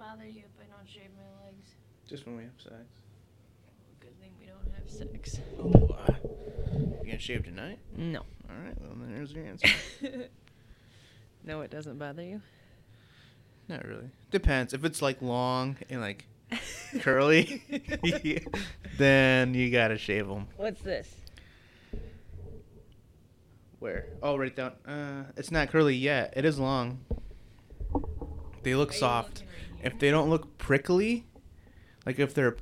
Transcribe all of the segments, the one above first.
bother you if I don't shave my legs? Just when we have sex. Good thing we don't have sex. Oh, uh, you gonna shave tonight? No. All right, well then there's your answer. no, it doesn't bother you. Not really. Depends. If it's like long and like curly, then you gotta shave them. What's this? Where? Oh, right down. Uh, it's not curly yet. It is long. They look soft. If they don't look prickly, like if they're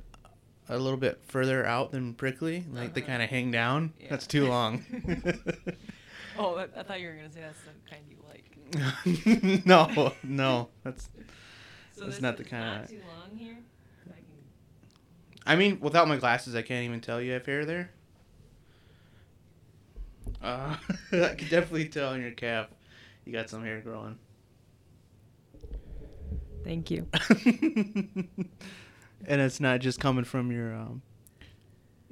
a little bit further out than prickly, like they Uh-huh. kind of hang down, Yeah. that's too long. Oh, I, I thought you were gonna say that's the kind you like. no, no, that's. So That's not the is kinda- too long here. I can I mean, without my glasses, I can't even tell you have hair there. Uh, I can definitely tell in your calf, you got some hair growing. Thank you. and it's not just coming from your um,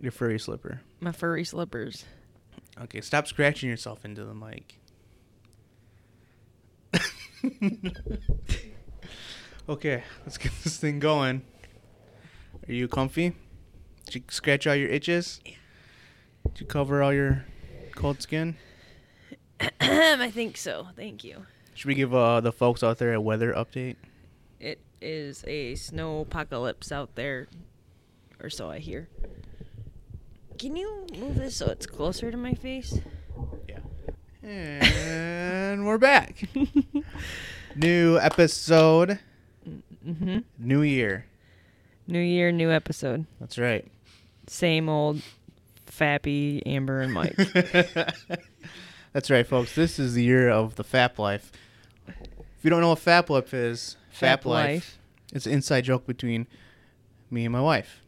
your furry slipper. My furry slippers. Okay, stop scratching yourself into the mic. okay, let's get this thing going. Are you comfy? Did you scratch all your itches? Did you cover all your cold skin? I think so. Thank you. Should we give uh, the folks out there a weather update? It is a snow apocalypse out there, or so I hear. Can you move this so it's closer to my face? Yeah. And we're back. New episode, Mm-hmm. new year. New year, new episode. That's right. Same old fappy Amber and Mike. That's right, folks. This is the year of the Fap Life. If you don't know what Fap Life is, Fap, Fap Life, Life. it's an inside joke between me and my wife.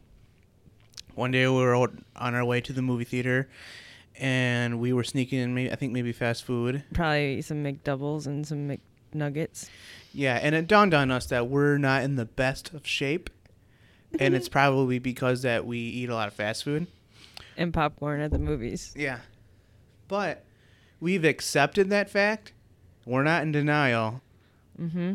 One day we were on our way to the movie theater, and we were sneaking in, maybe, I think maybe fast food. Probably some McDoubles and some McNuggets. Yeah, and it dawned on us that we're not in the best of shape, and it's probably because that we eat a lot of fast food. and popcorn at the movies. Yeah. But we've accepted that fact. We're not in denial. Mm-hmm.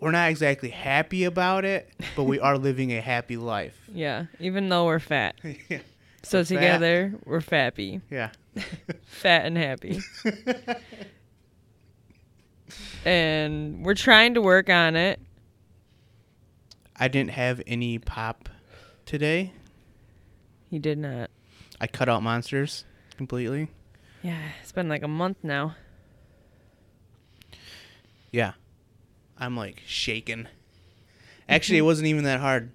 We're not exactly happy about it, but we are living a happy life. Yeah, even though we're fat. yeah. So We're fat. together, we're fappy. Yeah. Fat and happy. and we're trying to work on it. I didn't have any pop today. He did not. I cut out monsters completely. Yeah, it's been like a month now. Yeah. I'm like shaking. Actually, it wasn't even that hard.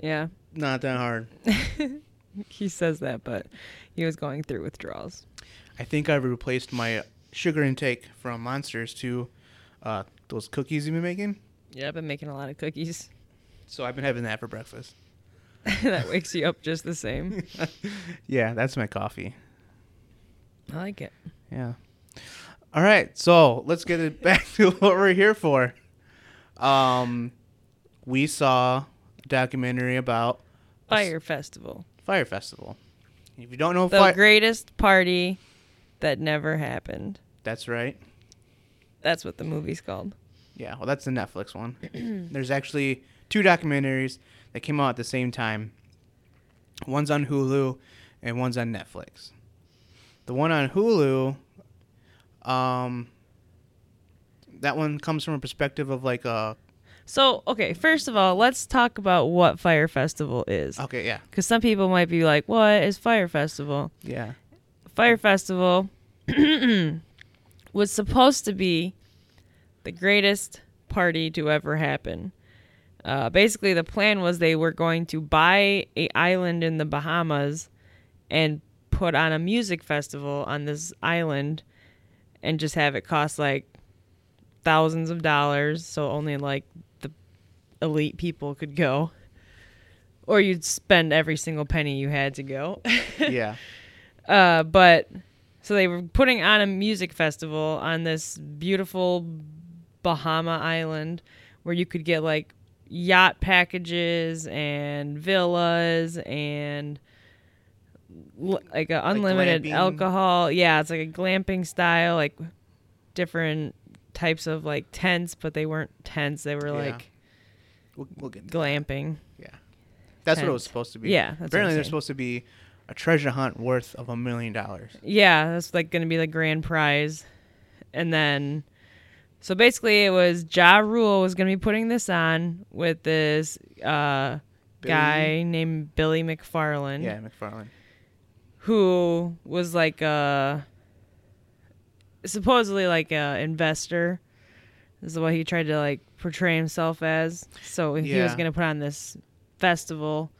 Yeah. Not that hard. he says that, but he was going through withdrawals. I think I've replaced my sugar intake from monsters to uh, those cookies you've been making. Yeah, I've been making a lot of cookies. So I've been having that for breakfast. that wakes you up just the same. yeah, that's my coffee. I like it. Yeah. All right, so let's get it back to what we're here for. Um, we saw a documentary about Fyre Festival. Fyre Festival. If you don't know The Fyre, greatest party that never happened. that's right. That's what the movie's called. Yeah, well, that's the Netflix one. There's actually two documentaries that came out at the same time. One's on Hulu, and one's on Netflix. The one on Hulu, um, that one comes from a perspective of like a So, okay, first of all, let's talk about what Fyre Festival is. okay, yeah, Because some people might be like, what is Fyre Festival? yeah, Fyre Festival was supposed to be the greatest party to ever happen. Uh, basically, the plan was they were going to buy a island in the Bahamas and put on a music festival on this island and just have it cost like thousands of dollars, so only like the elite people could go. Or you'd spend every single penny you had to go. yeah, Uh, but so they were putting on a music festival on this beautiful Bahama island where you could get like yacht packages and villas and like a unlimited glamping? alcohol. Yeah, it's like a glamping style, like different types of like tents, but they weren't tents. They were Yeah. like We'll, we'll into that. glamping. That's what it was supposed to be. Yeah, Apparently, there's saying. supposed to be a treasure hunt worth of a million dollars. Yeah, that's like gonna be the grand prize. And then so basically it was Ja Rule was gonna be putting this on with this uh guy named Billy McFarland. Yeah, McFarlane. Who was like a supposedly like a investor. This is what he tried to like portray himself as. So he was gonna put on this festival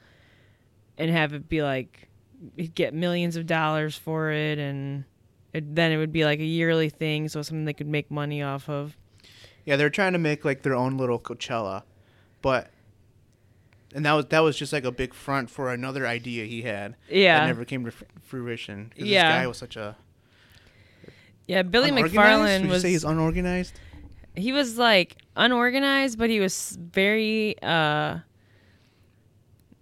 and have it be like he'd get millions of dollars for it and it, then it would be like a yearly thing so something they could make money off of Yeah, they're trying to make like their own little Coachella, but and that was that was just like a big front for another idea he had yeah that never came to fr- fruition. Yeah. this guy was such a yeah billy mcfarland was you say he's unorganized? he was like unorganized, but he was very uh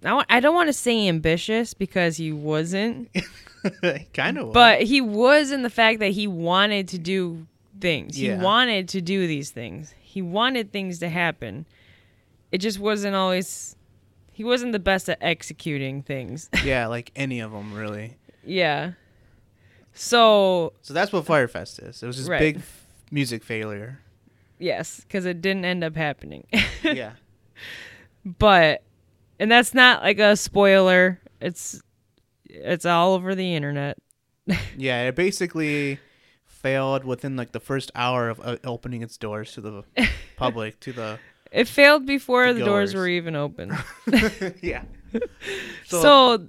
I I don't want to say ambitious because he wasn't, kind of. but he was in the fact that he wanted to do things. Yeah. He wanted to do these things. He wanted things to happen. It just wasn't always he wasn't the best at executing things. yeah, like any of them really. yeah. So, So that's what Fyrefest is. It was this Right. big f- music failure. yes, cuz it didn't end up happening. yeah. but and that's not like a spoiler it's it's all over the internet Yeah, it basically failed within like the first hour of uh, opening its doors to the public to the it failed before The the, doors were even open yeah. so,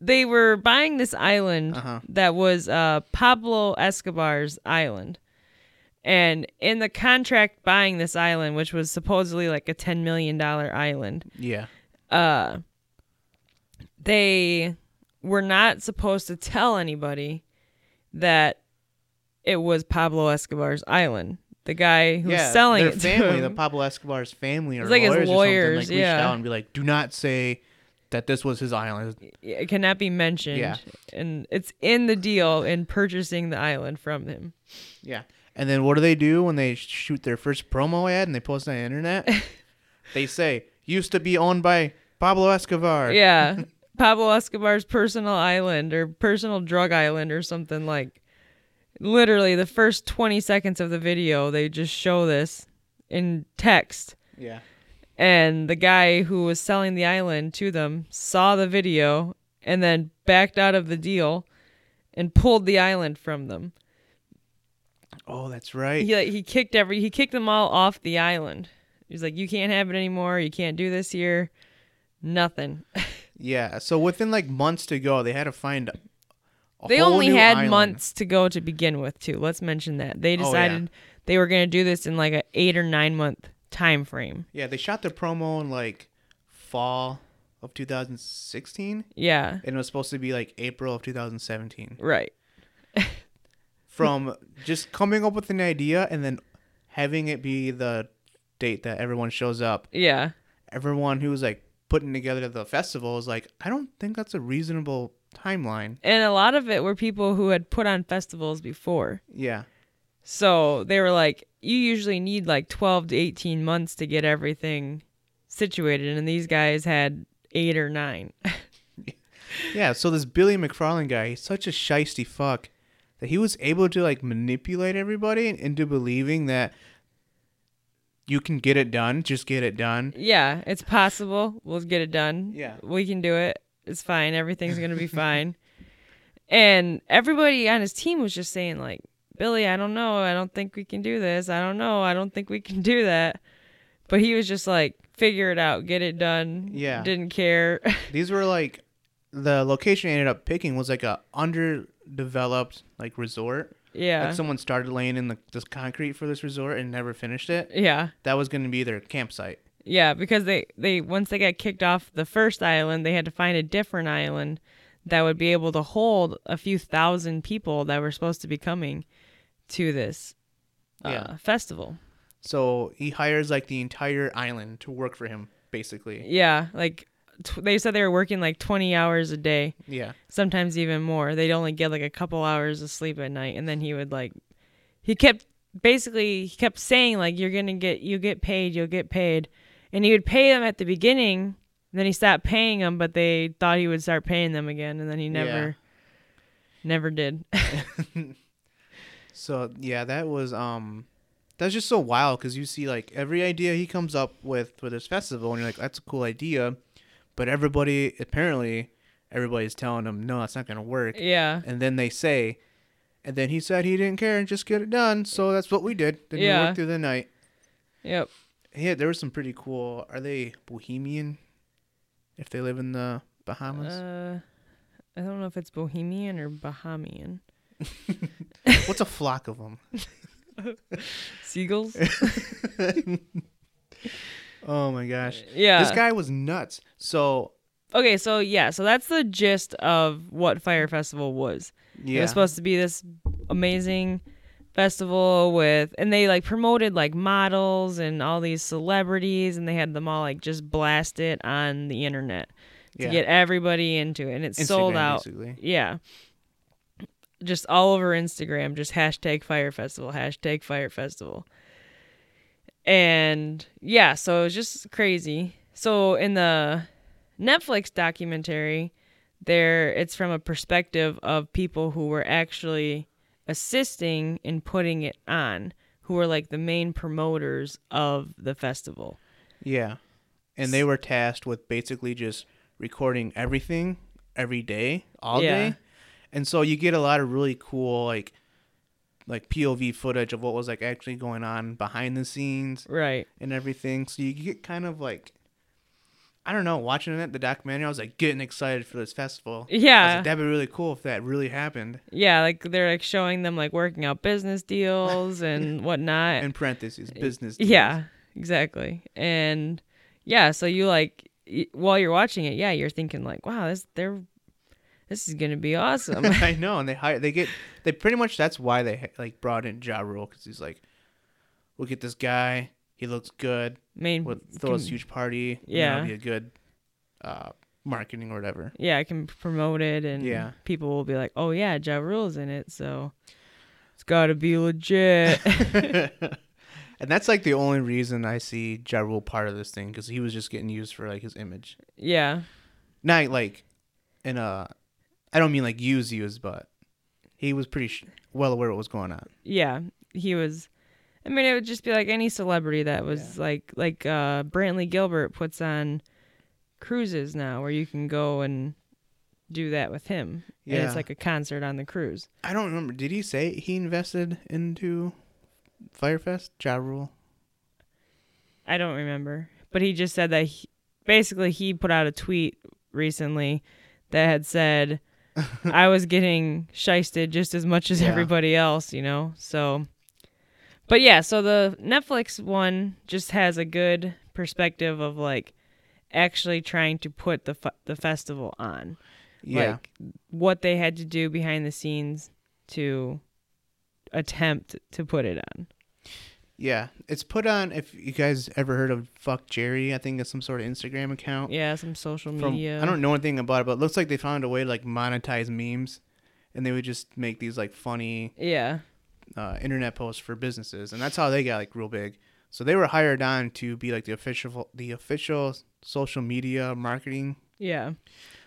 they were buying this island Uh-huh. that was uh, pablo escobar's island and in the contract buying this island which was supposedly like a 10 million dollar island yeah. uh they were not supposed to tell anybody that it was Pablo Escobar's island. The guy who's yeah, selling their it family, the. Pablo Escobar's family or It's like his lawyers, or something, lawyers, like reached yeah. out and be like, "Do not say that this was his island." it cannot be mentioned. Yeah. And it's in the deal in purchasing the island from him. Yeah. And then what do they do when they shoot their first promo ad and they post it on the internet? they say used to be owned by Pablo Escobar. Yeah. Pablo Escobar's personal island or personal drug island or something like literally the first 20 seconds of the video they just show this in text Yeah. and the guy who was selling the island to them saw the video and then backed out of the deal and pulled the island from them. Oh, that's right. He like, he kicked every he kicked them all off the island. He's like, "You can't have it anymore. You can't do this here. Nothing." Yeah. So within like months to go, they had to find. They only had island. months to go to begin with, too. Let's mention that they Oh, yeah. decided they were going to do this in like a eight or nine month time frame. Yeah, they shot the promo in like fall of 2016, Yeah, and it was supposed to be like April of 2017. right. From just coming up with an idea and then having it be the date that everyone shows up. Yeah, Everyone who was like putting together the festival is like, I don't think that's a reasonable timeline. and a lot of it were people who had put on festivals before. Yeah. So they were like, you usually need like 12 to 18 months to get everything situated. And these guys had eight or nine. Yeah, so this Billy McFarland guy, he's such a shisty fuck that he was able to like manipulate everybody into believing that you can get it done, just get it done. yeah, it's possible. We'll get it done. Yeah. We can do it. It's fine. Everything's going to be fine. And everybody on his team was just saying, like, Billy, I don't know. I don't think we can do this. I don't know. I don't think we can do that. But he was just like, figure it out, get it done. Yeah. Didn't care. These were like the location he ended up picking was like a underdeveloped like resort. yeah. Like someone started laying in the this concrete for this resort and never finished it. yeah. That was going to be their campsite. Yeah, because they they once they got kicked off the first island, they had to find a different island that would be able to hold a few thousand people that were supposed to be coming to this uh, Yeah. festival. So he hires like the entire island to work for him basically. Yeah, like tw- they said they were working like 20 hours a day, Yeah. sometimes even more. They'd only get like a couple hours of sleep at night and then he would like he kept basically he kept saying like you're gonna get you get paid you'll get paid and he would pay them at the beginning then he stopped paying them but they thought he would start paying them again and then he never Yeah. never did So yeah, that was um, that's just so wild because you see like every idea he comes up with for this festival, and you're like, that's a cool idea, but everybody apparently everybody's telling him no, that's not gonna work, yeah and then they say, and then he said he didn't care and just get it done, so that's what we did. Then we Yeah. worked through the night. yep Yeah, there was some pretty cool. Are they Bohemian? If they live in the Bahamas, uh i don't know if it's bohemian or bahamian what's a flock of them? seagulls Oh my gosh, yeah this guy was nuts. So okay so yeah so that's the gist of what Fyre Festival was Yeah. It was supposed to be this amazing festival with, and they like promoted like models and all these celebrities, and they had them all like just blast it on the internet to yeah. get everybody into it, and it sold out. Basically. Yeah, just all over Instagram, just hashtag Fyre Festival, hashtag Fyre Festival, and yeah, so it was just crazy. So in the Netflix documentary, there it's from a perspective of people who were actually assisting in putting it on, who were like the main promoters of the festival. Yeah, and they were tasked with basically just recording everything every day, all Yeah. day, and so you get a lot of really cool like like POV footage of what was like actually going on behind the scenes Right. and everything. So you get kind of like. I don't know. Watching it, the documentary, I was like getting excited for this festival. Yeah. like, that'd be really cool if that really happened. Yeah, like they're like showing them like working out business deals and whatnot. In parentheses, business. yeah, exactly. And yeah, so you like y- while you're watching it, yeah, you're thinking like, wow, this they're this is gonna be awesome. I know, and they hire. They get. They pretty much. That's why they like brought in Ja Rule because he's like, we'll get this guy. He looks good. Main We'll throw this can- huge party. Yeah. you know, be a good uh, marketing or whatever. yeah, I can promote it and Yeah. people will be like, oh yeah, Ja Rule's in it, so it's got to be legit. and that's like the only reason I see Ja Rule part of this thing because he was just getting used for like his image. yeah, Not like in a. I don't mean like use use, but he was pretty sh- well aware what was going on. yeah, he was. I mean, it would just be like any celebrity that was like like uh, Brantley Gilbert puts on cruises now, where you can go and do that with him. And Yeah. it's like a concert on the cruise. I don't remember. Did he say he invested into Fyrefest? Ja Rule. I don't remember, but he just said that he, basically he put out a tweet recently that had said I was getting shysted just as much as Yeah. everybody else, you know. So, but yeah, so the Netflix one just has a good perspective of like actually trying to put the fe- the festival on, Yeah. like what they had to do behind the scenes to attempt to put it on. yeah. It's put on. If you guys ever heard of Fuck Jerry, I think it's some sort of Instagram account. Yeah, some social From, media. I don't know anything about it, but it looks like they found a way to like monetize memes, and they would just make these like funny Yeah. Uh, internet posts for businesses, and that's how they got like real big. So they were hired on to be like the official, the official social media marketing Yeah.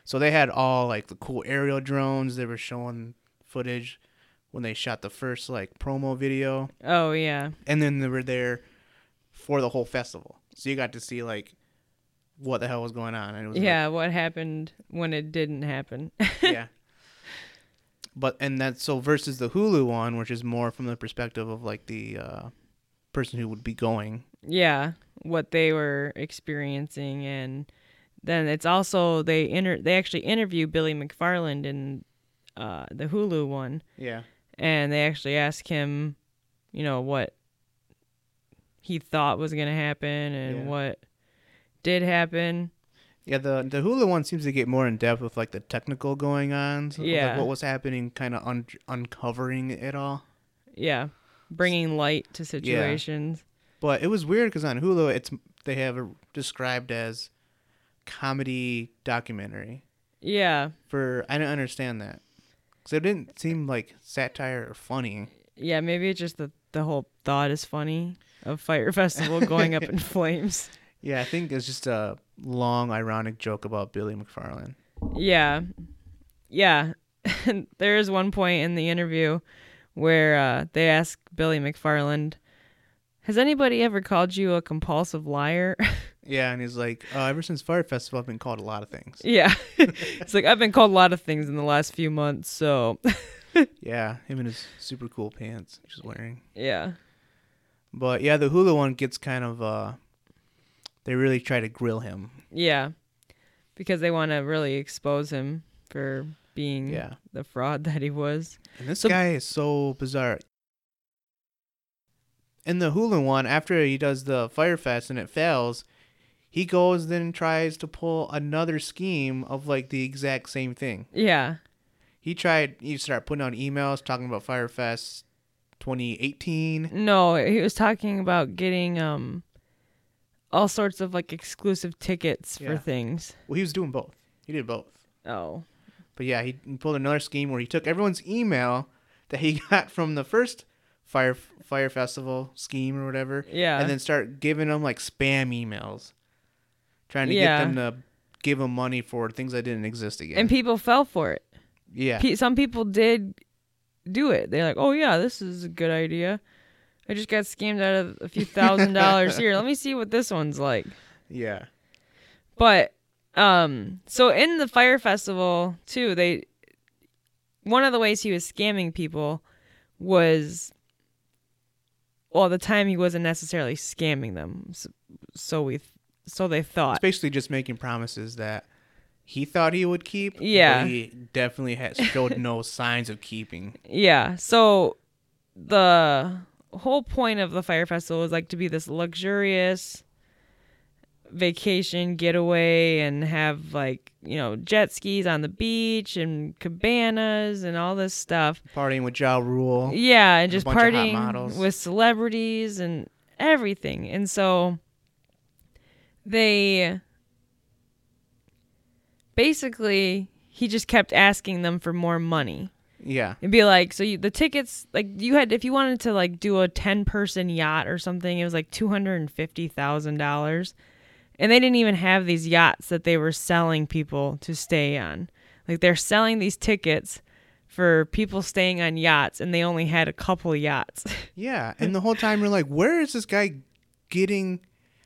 So they had all like the cool aerial drones. They were showing footage when they shot the first like promo video, Oh yeah. and then they were there for the whole festival. So you got to see like what the hell was going on, and it was like, Yeah, what happened when it didn't happen? yeah. But and that's so versus the Hulu one, which is more from the perspective of like the uh, person who would be going. yeah, what they were experiencing and then it's also they inter- they actually interview Billy McFarland in uh, the Hulu one Yeah. and they actually ask him, you know, what he thought was going to happen and Yeah. what did happen. Yeah, the the Hulu one seems to get more in depth with like the technical going on. So, Yeah. Like what was happening, kind of un- uncovering it all. Yeah, bringing light to situations. But it was weird because on Hulu, it's they have it described as comedy documentary. Yeah. For I don't understand that because it didn't seem like satire or funny. Yeah, maybe it's just the the whole thought is funny of Fire Festival going up in flames. Yeah, I think it's just a long, ironic joke about Billy McFarland. Yeah. Yeah. there is one point in the interview where uh, they ask Billy McFarland, Has anybody ever called you a compulsive liar? Yeah, and he's like, uh, ever since Fyre Festival, I've been called a lot of things. yeah. it's like, I've been called a lot of things in the last few months. So, Yeah, him and his super cool pants he's wearing. yeah. But yeah, the Hulu one gets kind of uh they really try to grill him. Yeah. Because they want to really expose him for being Yeah. the fraud that he was. And this So- guy is so bizarre. In the Hulu one, after he does the Fyre Fest and it fails, he goes then tries to pull another scheme of like the exact same thing. Yeah. He tried he started putting out emails talking about Fyre Fest 2018. No, he was talking about getting um all sorts of like exclusive tickets for Yeah. things. Well, he was doing both. He did both. Oh. But yeah, he pulled another scheme where he took everyone's email that he got from the first fire Fyre Festival scheme or whatever, Yeah. and then start giving them like spam emails, trying to Yeah. get them to give them money for things that didn't exist again. and people fell for it. yeah, Pe- some people did do it. They're like, "Oh yeah, this is a good idea." I just got scammed out of a few thousand dollars here. Let me see what this one's like. yeah, But um so in the Fyre Festival too, they one of the ways he was scamming people was well, the time he wasn't necessarily scamming them. So, so we so they thought. it's basically just making promises that he thought he would keep. Yeah. but he definitely has showed no signs of keeping. Yeah. So the whole point of the Fyre Festival was like to be this luxurious vacation getaway and have like, you know, jet skis on the beach and cabanas and all this stuff. Partying with Ja Rule. Yeah, and just partying models. with celebrities and everything. And so they basically he just kept asking them for more money. Yeah, It'd be like, so you, the tickets, like you had, if you wanted to like do a 10 person yacht or something, it was like $250,000. And they didn't even have these yachts that they were selling people to stay on. Like they're selling these tickets for people staying on yachts and they only had a couple yachts. Yeah, and the whole time you're like, where is this guy getting?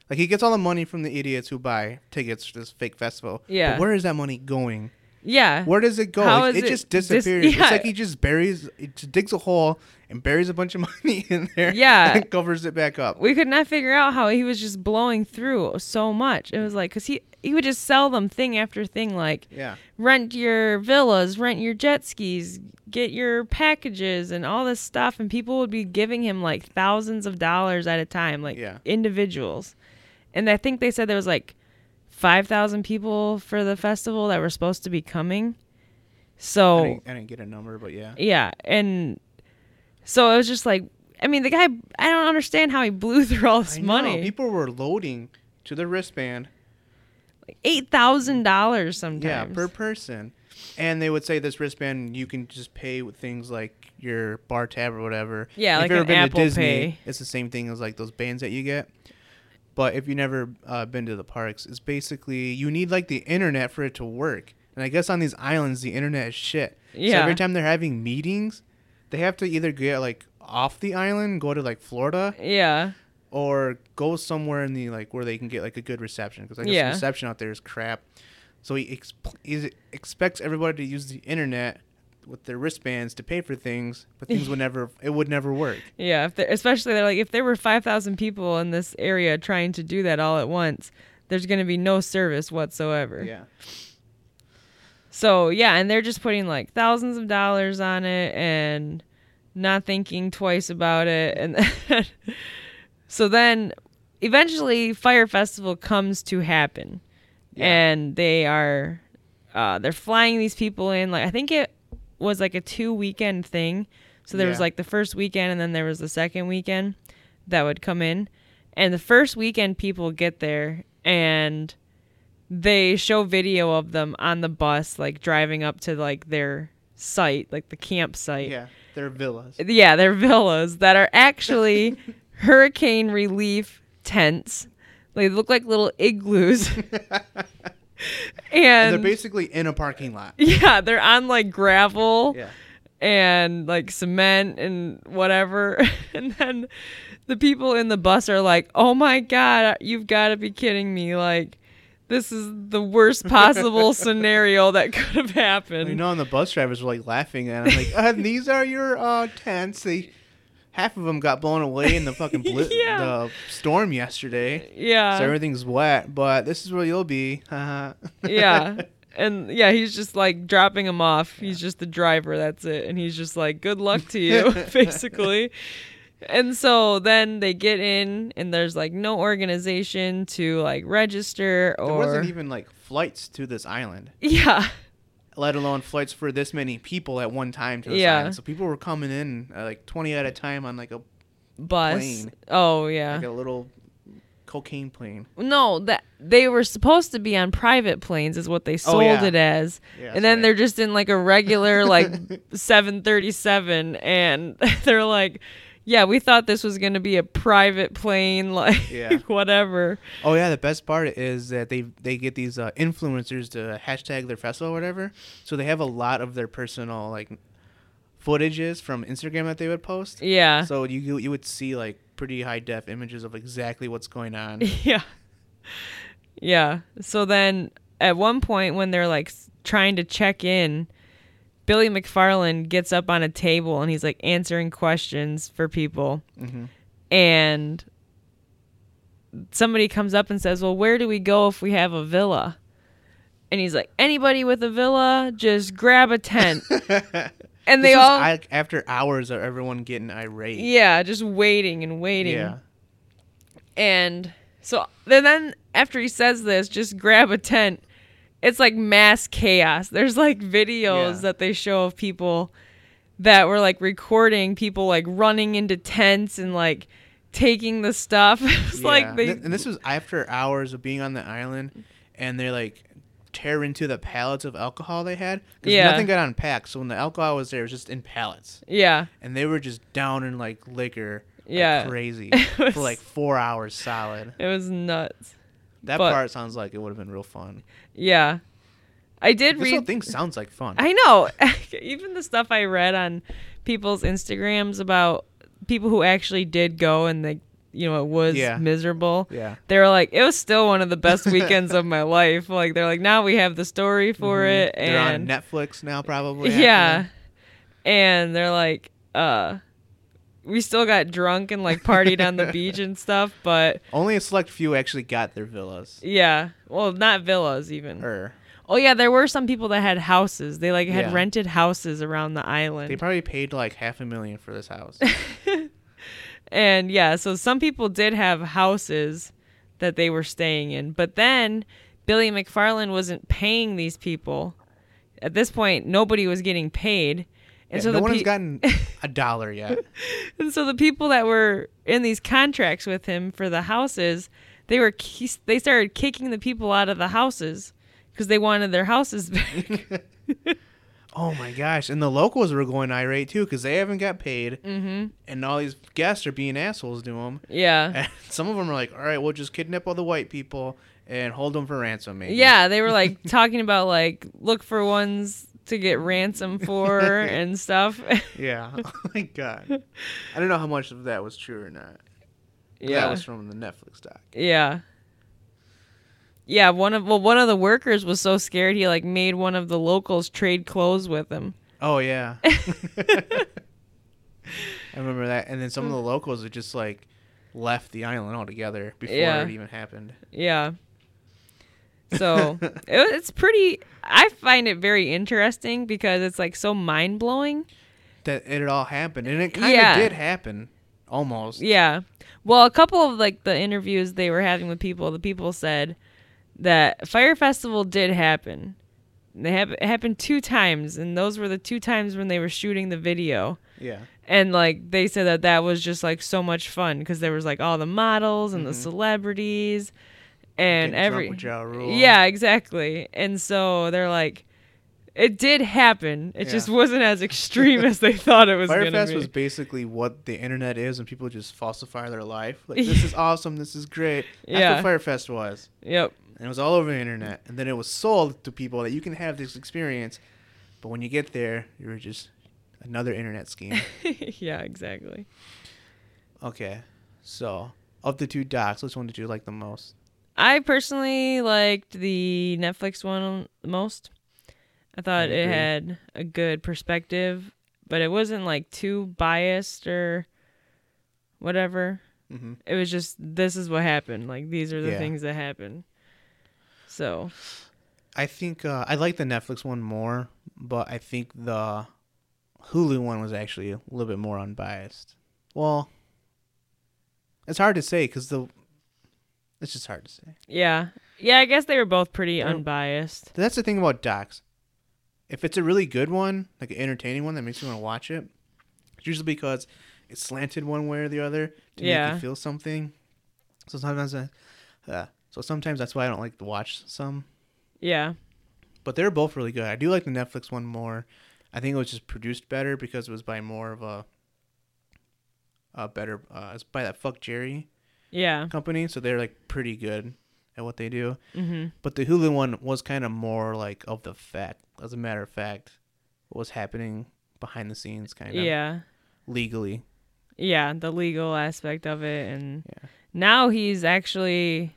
Like, he gets all the money from the idiots who buy tickets to this fake festival. Yeah. But where is that money going? Yeah. Where does it go? How it, it just dis- disappears. yeah. It's like he just buries, it just digs a hole and buries a bunch of money in there. Yeah. and covers it back up. we could not figure out how he was just blowing through so much. It was like, cause he, he would just sell them thing after thing, like, Yeah. rent your villas, rent your jet skis, get your packages and all this stuff and people would be giving him like thousands of dollars at a time, like Yeah. individuals. And I think they said there was like 5,000 people for the festival that were supposed to be coming. I, So, didn't, I didn't get a number, but yeah. yeah, and so it was just like I mean, the guy I don't understand how he blew through all this I money. People were loading to the wristband. Eight thousand dollars sometimes. Yeah, per person. And they would say this wristband you can just pay with things like your bar tab or whatever. Yeah, if like you've ever been Apple to Disney, Pay. it's the same thing as like those bands that you get. But if you've never uh, been to the parks, it's basically you need like the internet for it to work. And I guess on these islands, the internet is shit. Yeah. So every time they're having meetings, they have to either get like off the island, go to like Florida, yeah. or go somewhere in the like where they can get like a good reception because I guess Yeah. reception out there is crap. So he, ex- he expects everybody to use the internet with their wristbands to pay for things, but things would never it would never work. Yeah, if especially they're like if there were 5,000 people in this area trying to do that all at once, there's going to be no service whatsoever. Yeah. So, yeah, and they're just putting like thousands of dollars on it and not thinking twice about it and then So then eventually Fyre Festival comes to happen. Yeah. And they are uh they're flying these people in like I think it was like a two weekend thing. So there was like the first weekend and then there was the second weekend that would come in. And the first weekend people get there and they show video of them on the bus like driving up to like their site, like the campsite. Yeah, they're villas. Yeah, they're villas that are actually hurricane relief tents. They look like little igloos. And and they're basically in a parking lot. yeah, they're on like gravel Yeah. and like cement and whatever. and then the people in the bus are like, "Oh my god, you've got to be kidding me! Like, this is the worst possible scenario that could have happened." You know, and the bus drivers were like laughing, and I'm like, uh, "These are your uh, tents." They half of them got blown away in the fucking bli- Yeah. the storm yesterday, yeah, so everything's wet. But this is where you'll be. yeah. And yeah, he's just like dropping him off. He's just the driver. That's it. And he's just like, good luck to you, basically. And so then they get in, and there's like no organization to like register or. there wasn't even like flights to this island, yeah. Let alone flights for this many people at one time to Yeah. island. So people were coming in uh, like 20 at a time on like a Bus. Plane. Oh, yeah. like a little cocaine plane. no, that they were supposed to be on private planes, is what they sold Oh, yeah. it as. Yeah, and then right. they're just in like a regular like 737 and they're like yeah we thought this was going to be a private plane like Yeah. whatever Oh yeah, the best part is that they they get these uh, influencers to hashtag their festival or whatever. So they have a lot of their personal like footages from Instagram that they would post. yeah So you you- you would see like pretty high def images of exactly what's going on. yeah yeah so then at one point when they're like trying to check in billy mcfarland gets up on a table and he's like answering questions for people hmm and somebody comes up and says, "Well, where do we go if we have a villa?" And he's like, "Anybody with a villa, just grab a tent." and they all I, after hours of everyone getting irate. yeah, just waiting and waiting. Yeah. And so then after he says this, just grab a tent. It's like mass chaos. There's like videos Yeah. that they show of people that were like recording people like running into tents and like taking the stuff. it's Yeah. like they and this was after hours of being on the island, and they like tear into the pallets of alcohol they had. 'cause Yeah. Nothing got unpacked, so when the alcohol was there, it was just in pallets, yeah. and they were just down in like liquor. like Yeah. crazy was- for like four hours solid. It was nuts. That But- part sounds like it would have been real fun. Yeah. I did This whole read thing sounds like fun. I know. Even the stuff I read on people's Instagrams about people who actually did go and they you know, it was Yeah. miserable. yeah. They were like, it was still one of the best weekends of my life. Like they're like, now we have the story for Mhm. it They're on and Netflix now, probably. yeah. And they're like, uh we still got drunk and like partied on the beach and stuff, but Only a select few actually got their villas. yeah. Well, not villas even. Or Oh yeah, there were some people that had houses. They like had Yeah. rented houses around the island. they probably paid like half a million for this house. and yeah, so some people did have houses that they were staying in. But then Billy McFarland wasn't paying these people. At this point, nobody was getting paid. And Yeah, so no the one has gotten a dollar yet. and so the people that were in these contracts with him for the houses, they were they started kicking the people out of the houses because they wanted their houses back. Oh my gosh! And the locals were going irate too because they haven't got paid, mm-hmm. and all these guests are being assholes to them. Yeah. And some of them are like, "All right, we'll just kidnap all the white people and hold them for ransom." Maybe. Yeah, they were like talking about like look for ones to get ransom for and stuff. Yeah. Oh my god. I don't know how much of that was true or not. Yeah. That was from the Netflix doc. Yeah. Yeah, one of well one of the workers was so scared he like made one of the locals trade clothes with him. Oh yeah. I remember that. And then some of the locals had just like left the island altogether before Yeah. it even happened. Yeah. So it, it's pretty. I find it very interesting because it's like so mind blowing. That it all happened, and it kind of Yeah. did happen, almost. Yeah. Well, a couple of like the interviews they were having with people, the people said that Fyre Festival did happen. They have it happened two times, and those were the two times when they were shooting the video. Yeah. and like they said that that was just like so much fun because there was like all the models and the Mhm. celebrities and every Ja Rule. yeah exactly and so they're like It did happen. It Yeah. just wasn't as extreme as they thought it was going to Fyrefest was basically what the internet is, and people just falsify their life. Like this is awesome, this is great. That's Yeah. what Fyrefest was, Yep. and it was all over the internet. And then it was sold to people that you can have this experience, but when you get there, you're just another internet scheme. yeah, exactly. okay, so of the two docs, which one did you like the most? I personally liked the Netflix one the most. I thought it had a good perspective, but it wasn't like too biased or whatever. Mm-hmm. It was just this is what happened. Like these are the Yeah. things that happened. So I think uh, I like the Netflix one more, but I think the Hulu one was actually a little bit more unbiased. Well, it's hard to say because the it's just hard to say. yeah, yeah. I guess they were both pretty unbiased. That's the thing about docs. If it's a really good one, like an entertaining one that makes you want to watch it, it's usually because it's slanted one way or the other to make you feel something. So sometimes, I, uh, so sometimes that's why I don't like to watch some. Yeah, But they're both really good. I do like the Netflix one more. I think it was just produced better because it was by more of a, a better. Uh, it's by that fuck Jerry yeah. company, so they're like pretty good at what they do. hmm But the Hulu one was kind of more like of the fact, as a matter of fact, what was happening behind the scenes, kind of Yeah, legally. yeah. The legal aspect of it, and Yeah. now he's actually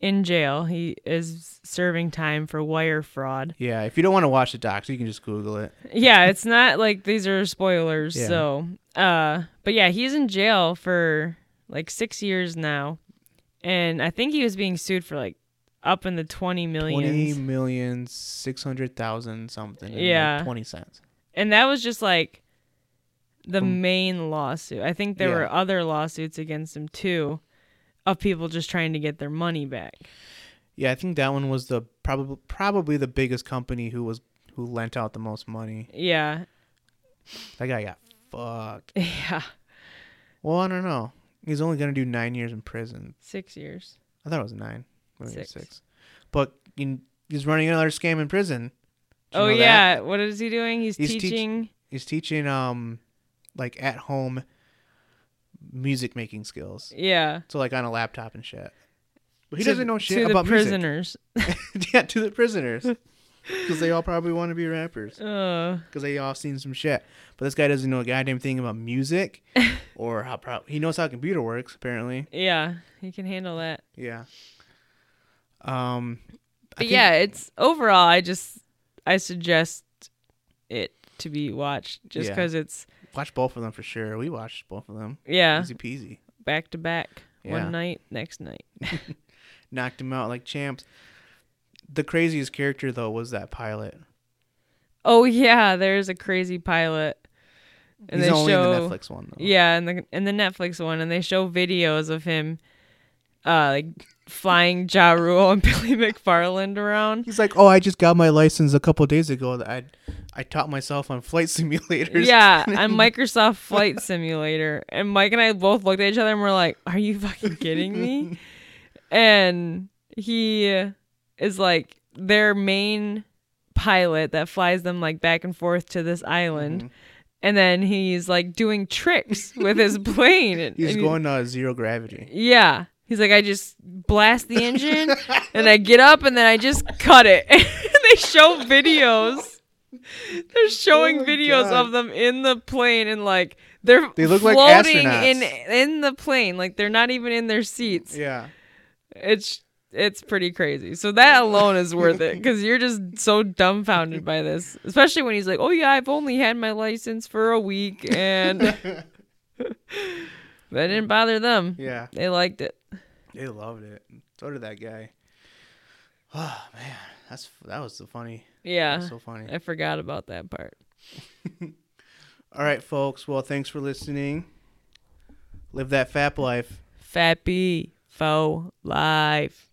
in jail. He is serving time for wire fraud. Yeah, if you don't want to watch the docs, you can just Google it. yeah, it's not like these are spoilers. Yeah. So, uh, but yeah, he's in jail for like six years now, and I think he was being sued for like up in the twenty Twenty millions, million six hundred thousand something. and, like, Yeah. twenty cents. and that was just like the From- main lawsuit. I think there Yeah. were other lawsuits against him too, of people just trying to get their money back. Yeah, I think that one was the probably probably the biggest company who was who lent out the most money. Yeah, That guy got fucked. yeah, Well, I don't know. He's only gonna do nine years in prison. six years. I thought it was nine. Maybe Six. six. But he- he's running another scam in prison. Did you Oh know that? yeah, what is he doing? He's, He's teach- teaching. He's teaching um like at home music making skills. yeah, So like on a laptop and shit. But he to- doesn't know shit to about prisoners. yeah, to the prisoners. Because they all probably want to be rappers. Uh, Because they all seen some shit. But this guy doesn't know a goddamn thing about music or how pro- he knows how a computer works apparently. yeah, he can handle that. Yeah. Um. I But think- yeah, it's overall. I just I suggest it to be watched just Yeah. because it's watch both of them for sure. We watched both of them. yeah Easy peasy. back to back. Yeah. One night, next night. Knocked him out like champs. The craziest character though was that pilot. Oh yeah, there's a crazy pilot. And He's they only show in the Netflix one though. yeah, and the in the Netflix one, and they show videos of him, uh, like flying Ja Rule and Billy McFarland around. He's like, "Oh, I just got my license a couple days ago. I I taught myself on flight simulators." Yeah, on Microsoft Flight Simulator. And Mike and I both looked at each other and we're like, Are you fucking kidding me? and he is like their main pilot that flies them like back and forth to this island. Mhm. And then he's like doing tricks with his plane. And, He's and he- going uh, zero gravity. yeah. He's like, I just blast the engine and I get up and then I just cut it. and they show videos. They're showing Oh videos God. of them in the plane and like they're They look like floating astronauts. in in the plane. Like they're not even in their seats. Yeah. It's it's pretty crazy. So that alone is worth it because you're just so dumbfounded by this, especially when he's like, "Oh yeah, I've only had my license for a week," and that didn't bother them. Yeah. They liked it. They loved it. So did that guy. Oh man, that's that was so funny. That Yeah, was so funny. I forgot about that part. All right, folks. Well, thanks for listening. Live that fap life. B faux life.